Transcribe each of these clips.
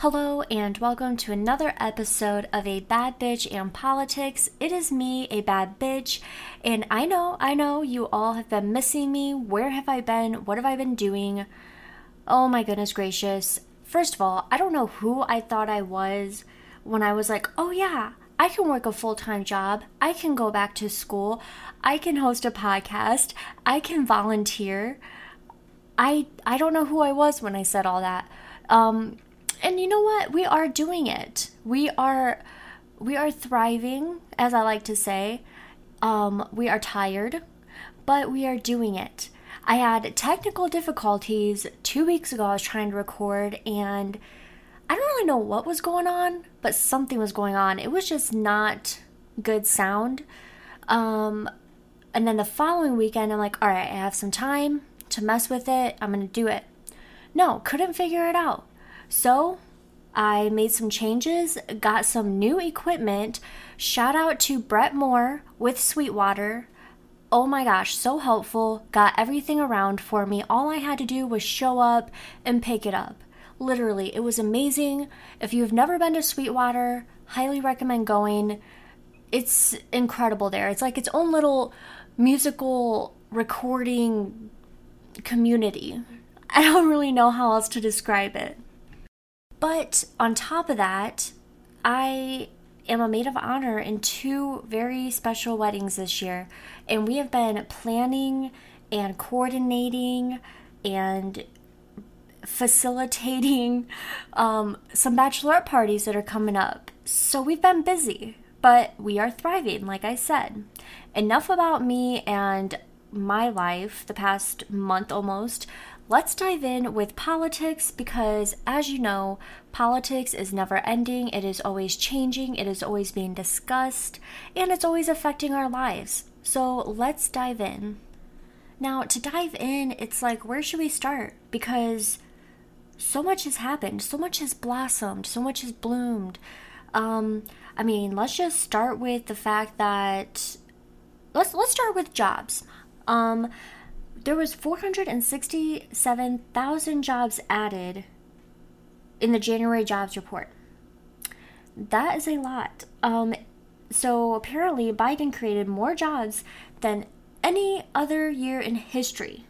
Hello, and welcome to another episode of A Bad Bitch and Politics. It is me, a bad bitch, and I know, I know you all have been missing me. Where have I been? What have I been doing? Oh my goodness gracious. First of all, I don't know who I thought I was when I was like, oh yeah, I can work a full time job. I can go back to school. I can host a podcast. I can volunteer. I I don't know who I was when I said all that. Um, and you know what? We are doing it. We are we are thriving, as I like to say. Um, we are tired, but we are doing it. I had technical difficulties two weeks ago. I was trying to record, and I don't really know what was going on, but something was going on. It was just not good sound. Um, and then the following weekend, I'm like, all right, I have some time to mess with it. I'm going to do it. No, couldn't figure it out. So I made some changes, got some new equipment. Shout out to Brett Moore with Sweetwater. Oh my gosh, so helpful. Got everything around for me. All I had to do was show up and pick it up. Literally, it was amazing. If you've never been to Sweetwater, highly recommend going. It's incredible there. It's like its own little musical recording community. I don't really know how else to describe it. But on top of that, I am a maid of honor in two very special weddings this year. And we have been planning and coordinating and facilitating um, some bachelorette parties that are coming up. So we've been busy, but we are thriving, like I said. Enough about me and my life the past month almost. Let's dive in with politics because, as you know, politics is never ending, it is always changing, it is always being discussed, and it's always affecting our lives. So let's dive in. Now, to dive in, it's like, where should we start? Because so much has happened, so much has blossomed, so much has bloomed. Um, I mean, let's just start with the fact that let's let's start with jobs. Um, there was 467,000 jobs added in the January jobs report. That is a lot. Um, so apparently, Biden created more jobs than any other year in history.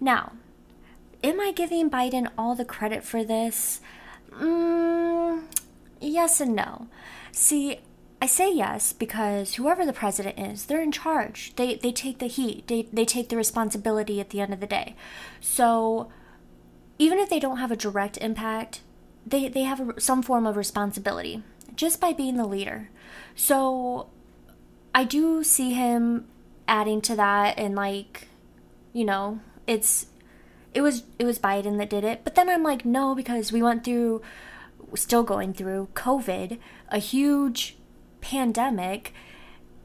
Now, am I giving Biden all the credit for this? Mm, yes and no. See, I say yes because whoever the president is, they're in charge. They they take the heat. They they take the responsibility at the end of the day. So even if they don't have a direct impact, they they have a, some form of responsibility just by being the leader. So I do see him adding to that and like you know, it's it was it was Biden that did it. But then I'm like no because we went through still going through COVID, a huge pandemic.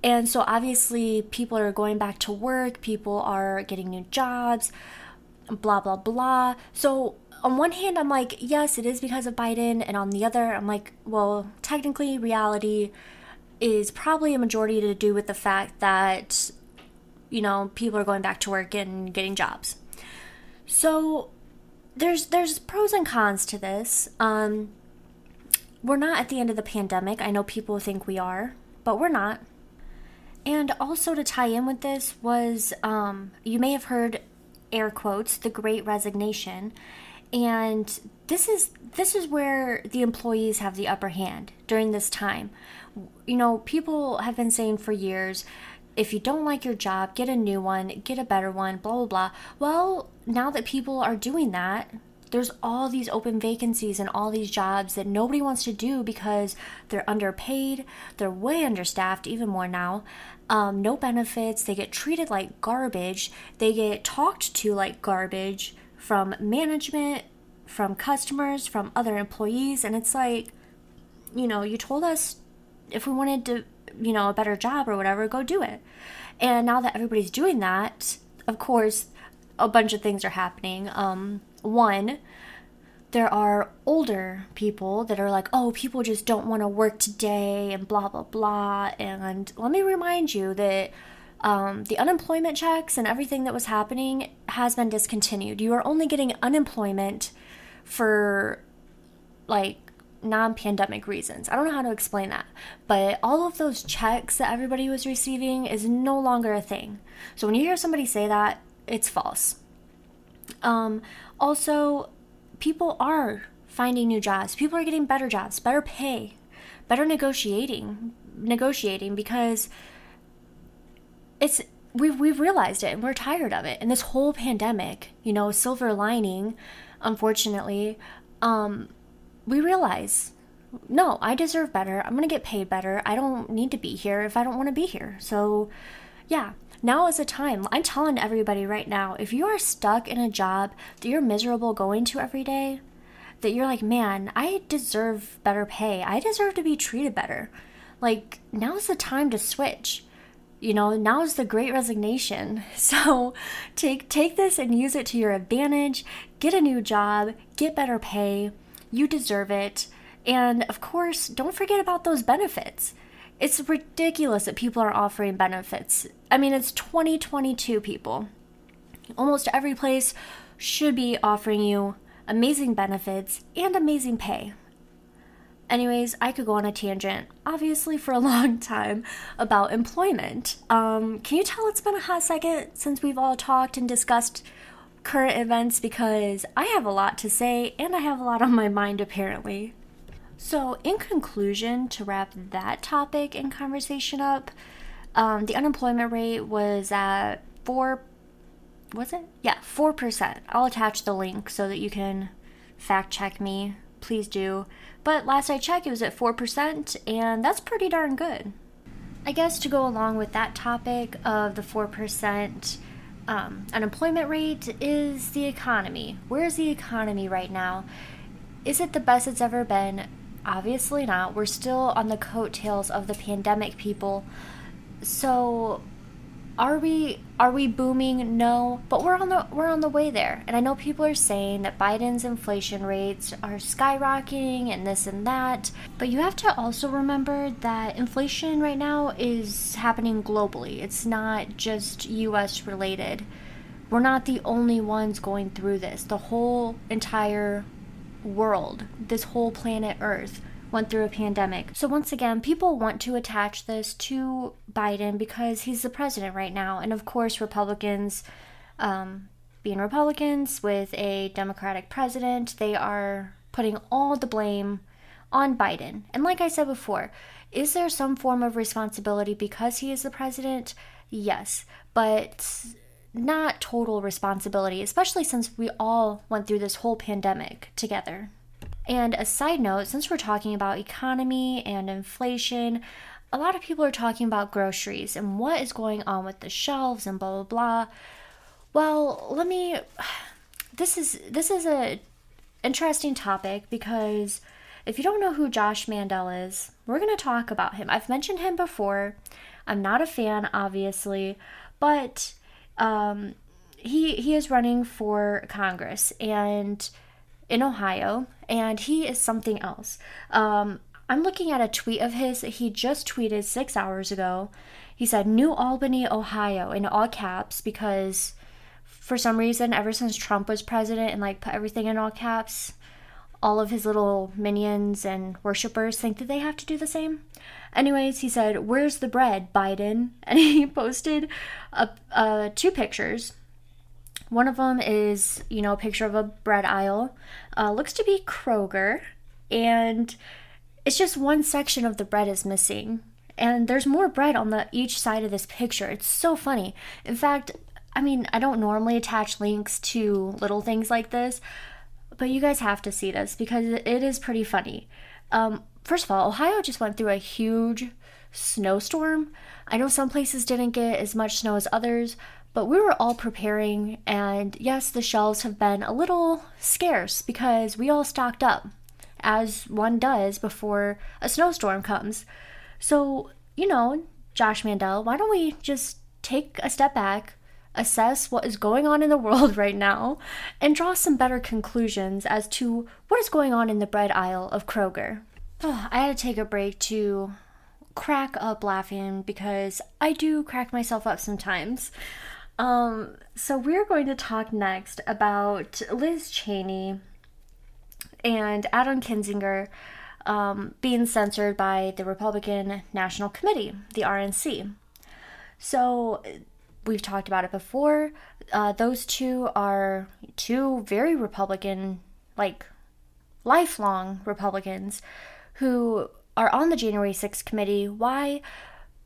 And so obviously, people are going back to work, people are getting new jobs, blah, blah, blah. So, on one hand, I'm like, yes, it is because of Biden. And on the other, I'm like, well, technically, reality is probably a majority to do with the fact that, you know, people are going back to work and getting jobs. So, there's there's pros and cons to this. Um, we're not at the end of the pandemic. I know people think we are, but we're not. And also to tie in with this was um, you may have heard air quotes the great resignation and this is this is where the employees have the upper hand during this time you know people have been saying for years if you don't like your job get a new one get a better one blah blah blah well now that people are doing that there's all these open vacancies and all these jobs that nobody wants to do because they're underpaid, they're way understaffed, even more now. Um, no benefits, they get treated like garbage, they get talked to like garbage from management, from customers, from other employees, and it's like, you know, you told us if we wanted to, you know, a better job or whatever, go do it. And now that everybody's doing that, of course, a bunch of things are happening. Um, one, there are older people that are like, oh, people just don't want to work today and blah, blah, blah. And let me remind you that um, the unemployment checks and everything that was happening has been discontinued. You are only getting unemployment for like non pandemic reasons. I don't know how to explain that, but all of those checks that everybody was receiving is no longer a thing. So when you hear somebody say that, it's false. Um, also, people are finding new jobs. People are getting better jobs, better pay, better negotiating, negotiating because it's we've we've realized it and we're tired of it. And this whole pandemic, you know, silver lining, unfortunately, um, we realize no, I deserve better. I'm to get paid better. I don't need to be here if I don't want to be here. So, yeah, now is the time. I'm telling everybody right now if you are stuck in a job that you're miserable going to every day, that you're like, man, I deserve better pay. I deserve to be treated better. Like, now is the time to switch. You know, now is the great resignation. So take take this and use it to your advantage. Get a new job, get better pay. You deserve it. And of course, don't forget about those benefits. It's ridiculous that people are offering benefits. I mean, it's 2022 people. Almost every place should be offering you amazing benefits and amazing pay. Anyways, I could go on a tangent, obviously for a long time, about employment. Um, can you tell it's been a hot second since we've all talked and discussed current events? Because I have a lot to say and I have a lot on my mind, apparently. So, in conclusion, to wrap that topic and conversation up, um, the unemployment rate was at four. Was it? Yeah, four percent. I'll attach the link so that you can fact check me. Please do. But last I checked, it was at four percent, and that's pretty darn good. I guess to go along with that topic of the four percent um, unemployment rate is the economy. Where's the economy right now? Is it the best it's ever been? Obviously not. We're still on the coattails of the pandemic, people. So are we are we booming? No, but we're on the we're on the way there. And I know people are saying that Biden's inflation rates are skyrocketing and this and that, but you have to also remember that inflation right now is happening globally. It's not just US related. We're not the only ones going through this. The whole entire world, this whole planet Earth, went through a pandemic. So, once again, people want to attach this to Biden because he's the president right now. And of course, Republicans, um, being Republicans with a Democratic president, they are putting all the blame on Biden. And like I said before, is there some form of responsibility because he is the president? Yes. But not total responsibility, especially since we all went through this whole pandemic together. And a side note, since we're talking about economy and inflation, a lot of people are talking about groceries and what is going on with the shelves and blah blah blah. Well, let me this is this is a interesting topic because if you don't know who Josh Mandel is, we're going to talk about him. I've mentioned him before. I'm not a fan obviously, but um, he he is running for Congress and in Ohio, and he is something else. Um, I'm looking at a tweet of his that he just tweeted six hours ago. He said New Albany, Ohio, in all caps because for some reason, ever since Trump was president and like put everything in all caps, all of his little minions and worshippers think that they have to do the same. Anyways, he said, Where's the bread, Biden? And he posted a, uh, two pictures. One of them is, you know, a picture of a bread aisle. Uh, looks to be Kroger. And it's just one section of the bread is missing. And there's more bread on the each side of this picture. It's so funny. In fact, I mean, I don't normally attach links to little things like this, but you guys have to see this because it is pretty funny. Um, first of all, Ohio just went through a huge snowstorm. I know some places didn't get as much snow as others, but we were all preparing, and yes, the shelves have been a little scarce because we all stocked up, as one does before a snowstorm comes. So, you know, Josh Mandel, why don't we just take a step back, assess what is going on in the world right now, and draw some better conclusions as to what is going on in the bread aisle of Kroger. Oh, I had to take a break to crack up laughing because I do crack myself up sometimes. Um, so we're going to talk next about Liz Cheney and Adam Kinzinger um, being censored by the Republican National Committee, the RNC. So we've talked about it before. Uh, those two are two very Republican, like lifelong Republicans, who are on the January 6th committee. Why?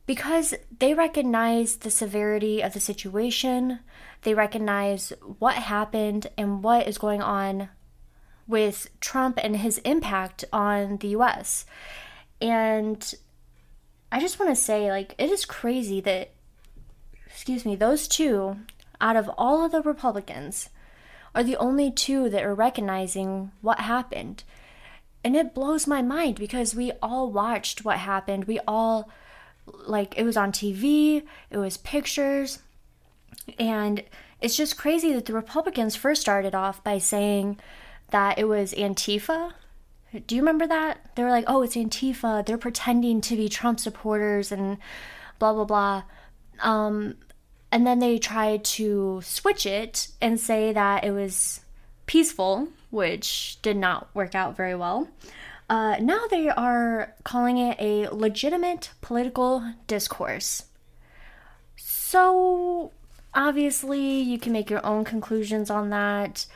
Because they recognize the severity of the situation, they recognize what happened and what is going on with Trump and his impact on the US. And I just want to say, like, it is crazy that, excuse me, those two, out of all of the Republicans, are the only two that are recognizing what happened. And it blows my mind because we all watched what happened. We all, like, it was on TV, it was pictures, and it's just crazy that the Republicans first started off by saying, that it was Antifa. Do you remember that? They were like, oh, it's Antifa. They're pretending to be Trump supporters and blah, blah, blah. Um, and then they tried to switch it and say that it was peaceful, which did not work out very well. Uh, now they are calling it a legitimate political discourse. So, obviously, you can make your own conclusions on that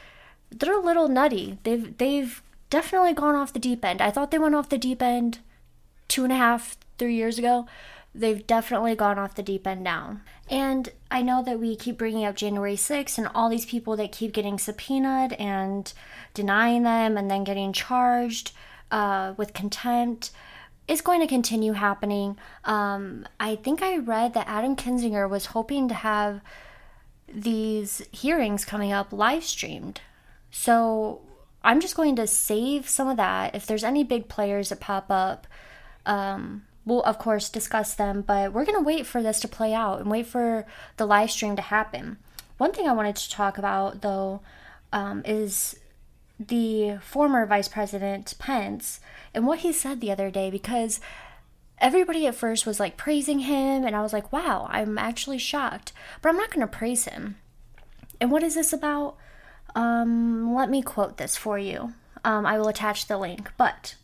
they're a little nutty. They've they've definitely gone off the deep end. I thought they went off the deep end two and a half, three years ago. They've definitely gone off the deep end now. And I know that we keep bringing up January 6th and all these people that keep getting subpoenaed and denying them and then getting charged uh, with contempt is going to continue happening. Um, I think I read that Adam Kinzinger was hoping to have these hearings coming up live streamed so I'm just going to save some of that. If there's any big players that pop up, um, we'll of course discuss them, but we're going to wait for this to play out and wait for the live stream to happen. One thing I wanted to talk about though um, is the former Vice President Pence and what he said the other day because everybody at first was like praising him, and I was like, wow, I'm actually shocked. But I'm not going to praise him. And what is this about? Um, let me quote this for you. Um, I will attach the link. But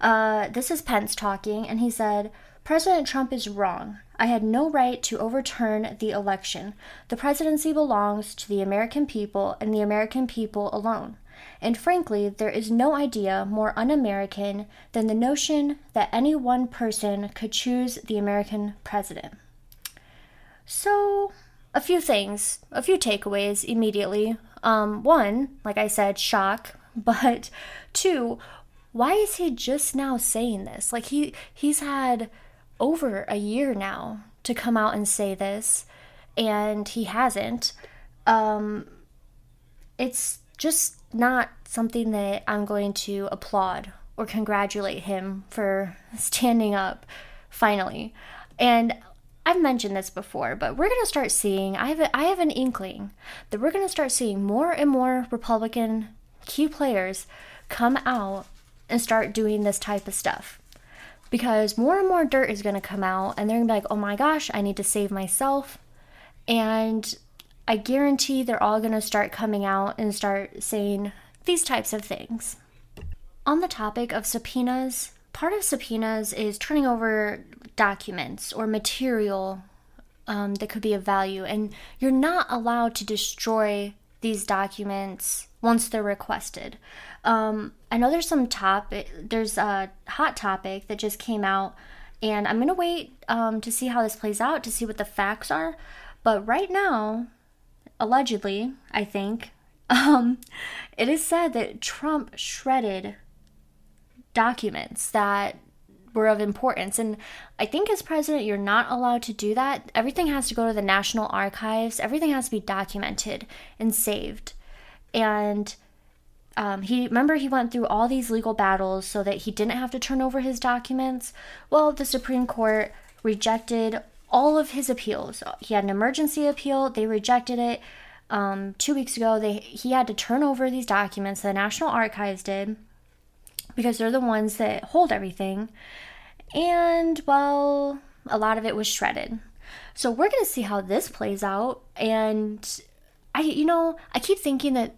uh, this is Pence talking, and he said, President Trump is wrong. I had no right to overturn the election. The presidency belongs to the American people and the American people alone. And frankly, there is no idea more un American than the notion that any one person could choose the American president. So, a few things, a few takeaways immediately um, one, like I said, shock, but two, why is he just now saying this? Like he he's had over a year now to come out and say this, and he hasn't. Um, it's just not something that I'm going to applaud or congratulate him for standing up finally. And I've mentioned this before, but we're going to start seeing, I have, a, I have an inkling that we're going to start seeing more and more Republican key players come out and start doing this type of stuff. Because more and more dirt is going to come out, and they're going to be like, oh my gosh, I need to save myself. And I guarantee they're all going to start coming out and start saying these types of things. On the topic of subpoenas, part of subpoenas is turning over documents or material um, that could be of value, and you're not allowed to destroy these documents once they're requested. Um, I know there's some top, there's a hot topic that just came out, and I'm gonna wait um, to see how this plays out to see what the facts are. But right now, allegedly, I think, um, it is said that Trump shredded documents that were of importance. And I think as president, you're not allowed to do that. Everything has to go to the National Archives, everything has to be documented and saved. And um, he remember he went through all these legal battles so that he didn't have to turn over his documents. Well, the Supreme Court rejected all of his appeals. He had an emergency appeal, they rejected it. Um, two weeks ago, they he had to turn over these documents. The National Archives did because they're the ones that hold everything. And, well, a lot of it was shredded. So we're going to see how this plays out. And I, you know, I keep thinking that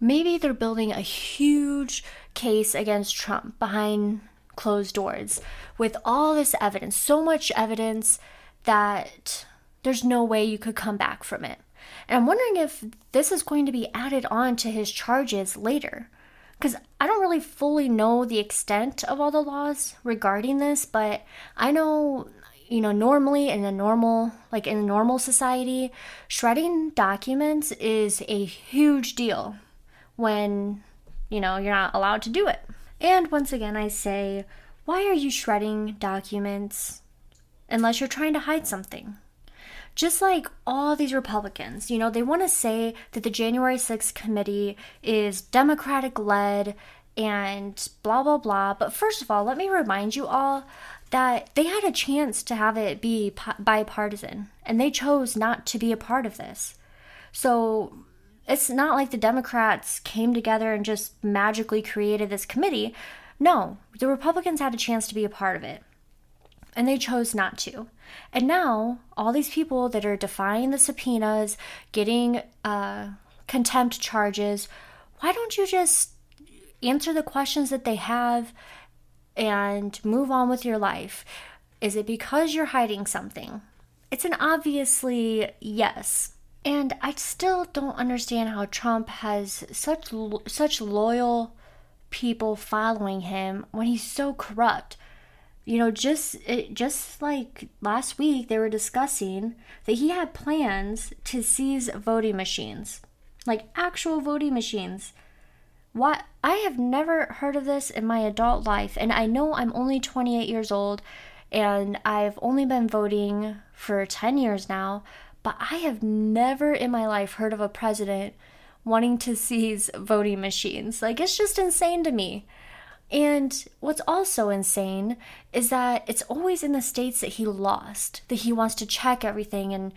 maybe they're building a huge case against Trump behind closed doors with all this evidence, so much evidence that there's no way you could come back from it. And I'm wondering if this is going to be added on to his charges later. Because I don't really fully know the extent of all the laws regarding this, but I know, you know, normally in a normal, like in a normal society, shredding documents is a huge deal when, you know, you're not allowed to do it. And once again, I say, why are you shredding documents unless you're trying to hide something? Just like all these Republicans, you know, they want to say that the January 6th committee is Democratic led and blah, blah, blah. But first of all, let me remind you all that they had a chance to have it be bipartisan and they chose not to be a part of this. So it's not like the Democrats came together and just magically created this committee. No, the Republicans had a chance to be a part of it and they chose not to. And now, all these people that are defying the subpoenas, getting uh, contempt charges, why don't you just answer the questions that they have and move on with your life? Is it because you're hiding something? It's an obviously yes. And I still don't understand how Trump has such such loyal people following him when he's so corrupt you know just it, just like last week they were discussing that he had plans to seize voting machines like actual voting machines. What i have never heard of this in my adult life and i know i'm only 28 years old and i've only been voting for 10 years now but i have never in my life heard of a president wanting to seize voting machines. Like it's just insane to me and what's also insane is that it's always in the states that he lost that he wants to check everything and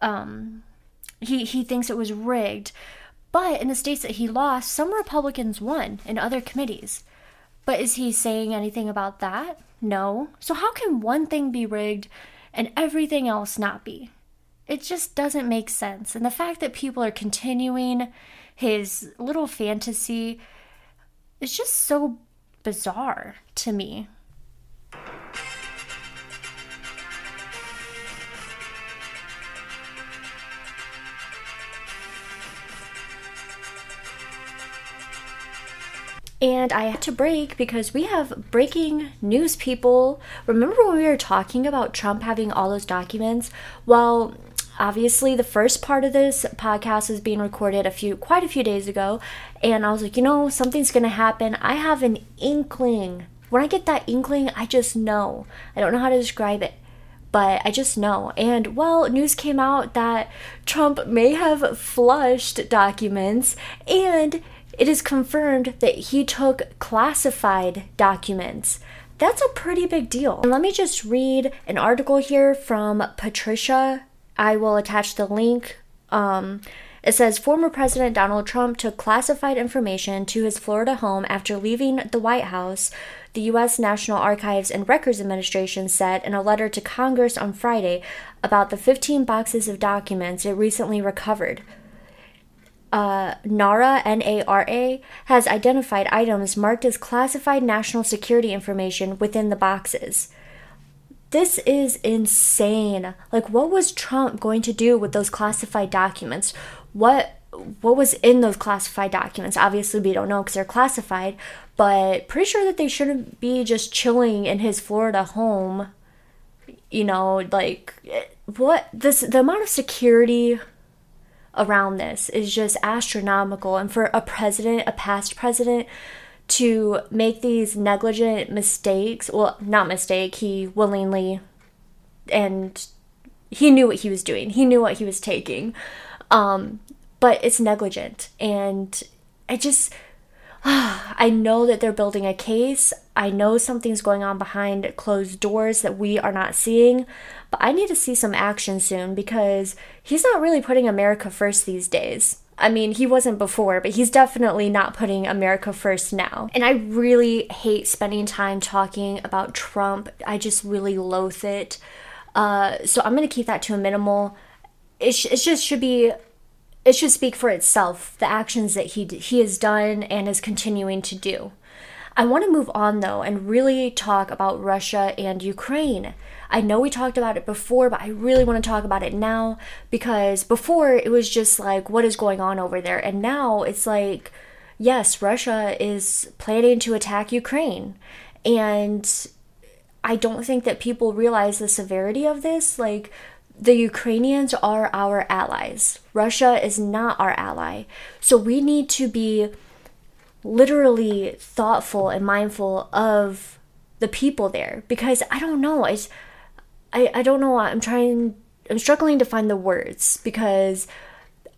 um, he he thinks it was rigged. But in the states that he lost, some Republicans won in other committees. But is he saying anything about that? No. So how can one thing be rigged and everything else not be? It just doesn't make sense. And the fact that people are continuing his little fantasy is just so bizarre to me. And I had to break because we have breaking news, people. Remember when we were talking about Trump having all those documents? Well, obviously the first part of this podcast is being recorded a few quite a few days ago and i was like you know something's gonna happen. I have an inkling. When i get that inkling i just know. I don't know how to describe it but i just know. And well news came out that trump may have flushed documents and it is confirmed that he took classified documents. That's a pretty big deal. And let me just read an article here from Patricia I will attach the link. Um, it says former President Donald Trump took classified information to his Florida home after leaving the White House, the U.S. National Archives and Records Administration said in a letter to Congress on Friday about the 15 boxes of documents it recently recovered. Uh, NARA, N A R A, has identified items marked as classified national security information within the boxes. This is insane. Like what was Trump going to do with those classified documents? What what was in those classified documents? Obviously, we don't know because they're classified, but pretty sure that they shouldn't be just chilling in his Florida home. You know, like what this the amount of security around this is just astronomical and for a president, a past president to make these negligent mistakes. Well, not mistake, he willingly and he knew what he was doing. He knew what he was taking. Um, but it's negligent and I just I know that they're building a case. I know something's going on behind closed doors that we are not seeing, but I need to see some action soon because he's not really putting America first these days. I mean, he wasn't before, but he's definitely not putting America first now. And I really hate spending time talking about Trump. I just really loathe it. Uh, so I'm going to keep that to a minimal. It, sh- it just should be, it should speak for itself, the actions that he, d- he has done and is continuing to do. I want to move on though and really talk about Russia and Ukraine. I know we talked about it before, but I really want to talk about it now because before it was just like, what is going on over there? And now it's like, yes, Russia is planning to attack Ukraine. And I don't think that people realize the severity of this. Like, the Ukrainians are our allies. Russia is not our ally. So we need to be literally thoughtful and mindful of the people there because I don't know. It's I, I don't know. I'm trying, I'm struggling to find the words because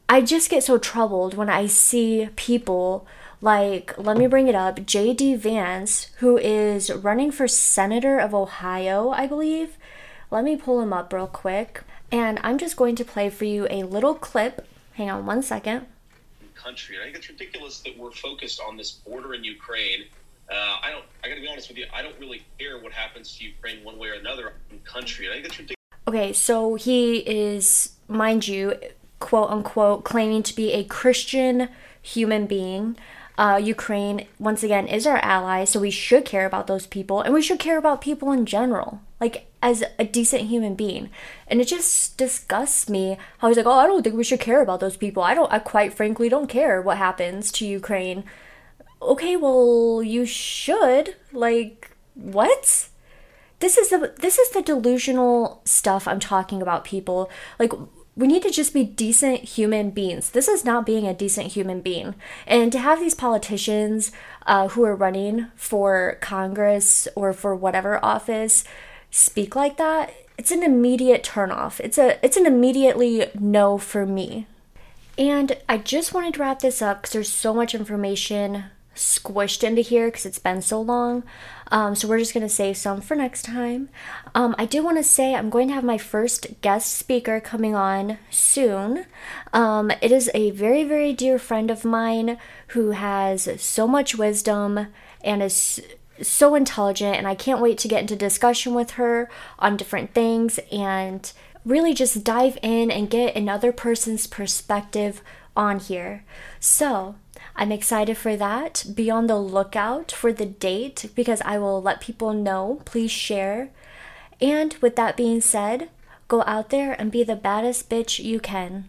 I just get so troubled when I see people like, let me bring it up, J.D. Vance, who is running for Senator of Ohio, I believe. Let me pull him up real quick. And I'm just going to play for you a little clip. Hang on one second. Country. I think it's ridiculous that we're focused on this border in Ukraine uh, I don't. I got to be honest with you. I don't really care what happens to Ukraine one way or another in country. I think that's ridiculous. Okay, so he is, mind you, quote unquote, claiming to be a Christian human being. Uh, Ukraine, once again, is our ally, so we should care about those people, and we should care about people in general, like as a decent human being. And it just disgusts me how he's like, oh, I don't think we should care about those people. I don't, I quite frankly don't care what happens to Ukraine okay, well, you should. Like, what? This is the this is the delusional stuff I'm talking about, people. Like we need to just be decent human beings. This is not being a decent human being. And to have these politicians uh, who are running for Congress or for whatever office speak like that, it's an immediate turnoff. It's a it's an immediately no for me. And I just wanted to wrap this up because there's so much information squished into here because it's been so long. Um, so we're just going to save some for next time. Um, I do want to say I'm going to have my first guest speaker coming on soon. Um, it is a very, very dear friend of mine who has so much wisdom and is so intelligent, and I can't wait to get into discussion with her on different things and really just dive in and get another person's perspective on here. So, I'm excited for that. Be on the lookout for the date because I will let people know. Please share. And with that being said, go out there and be the baddest bitch you can.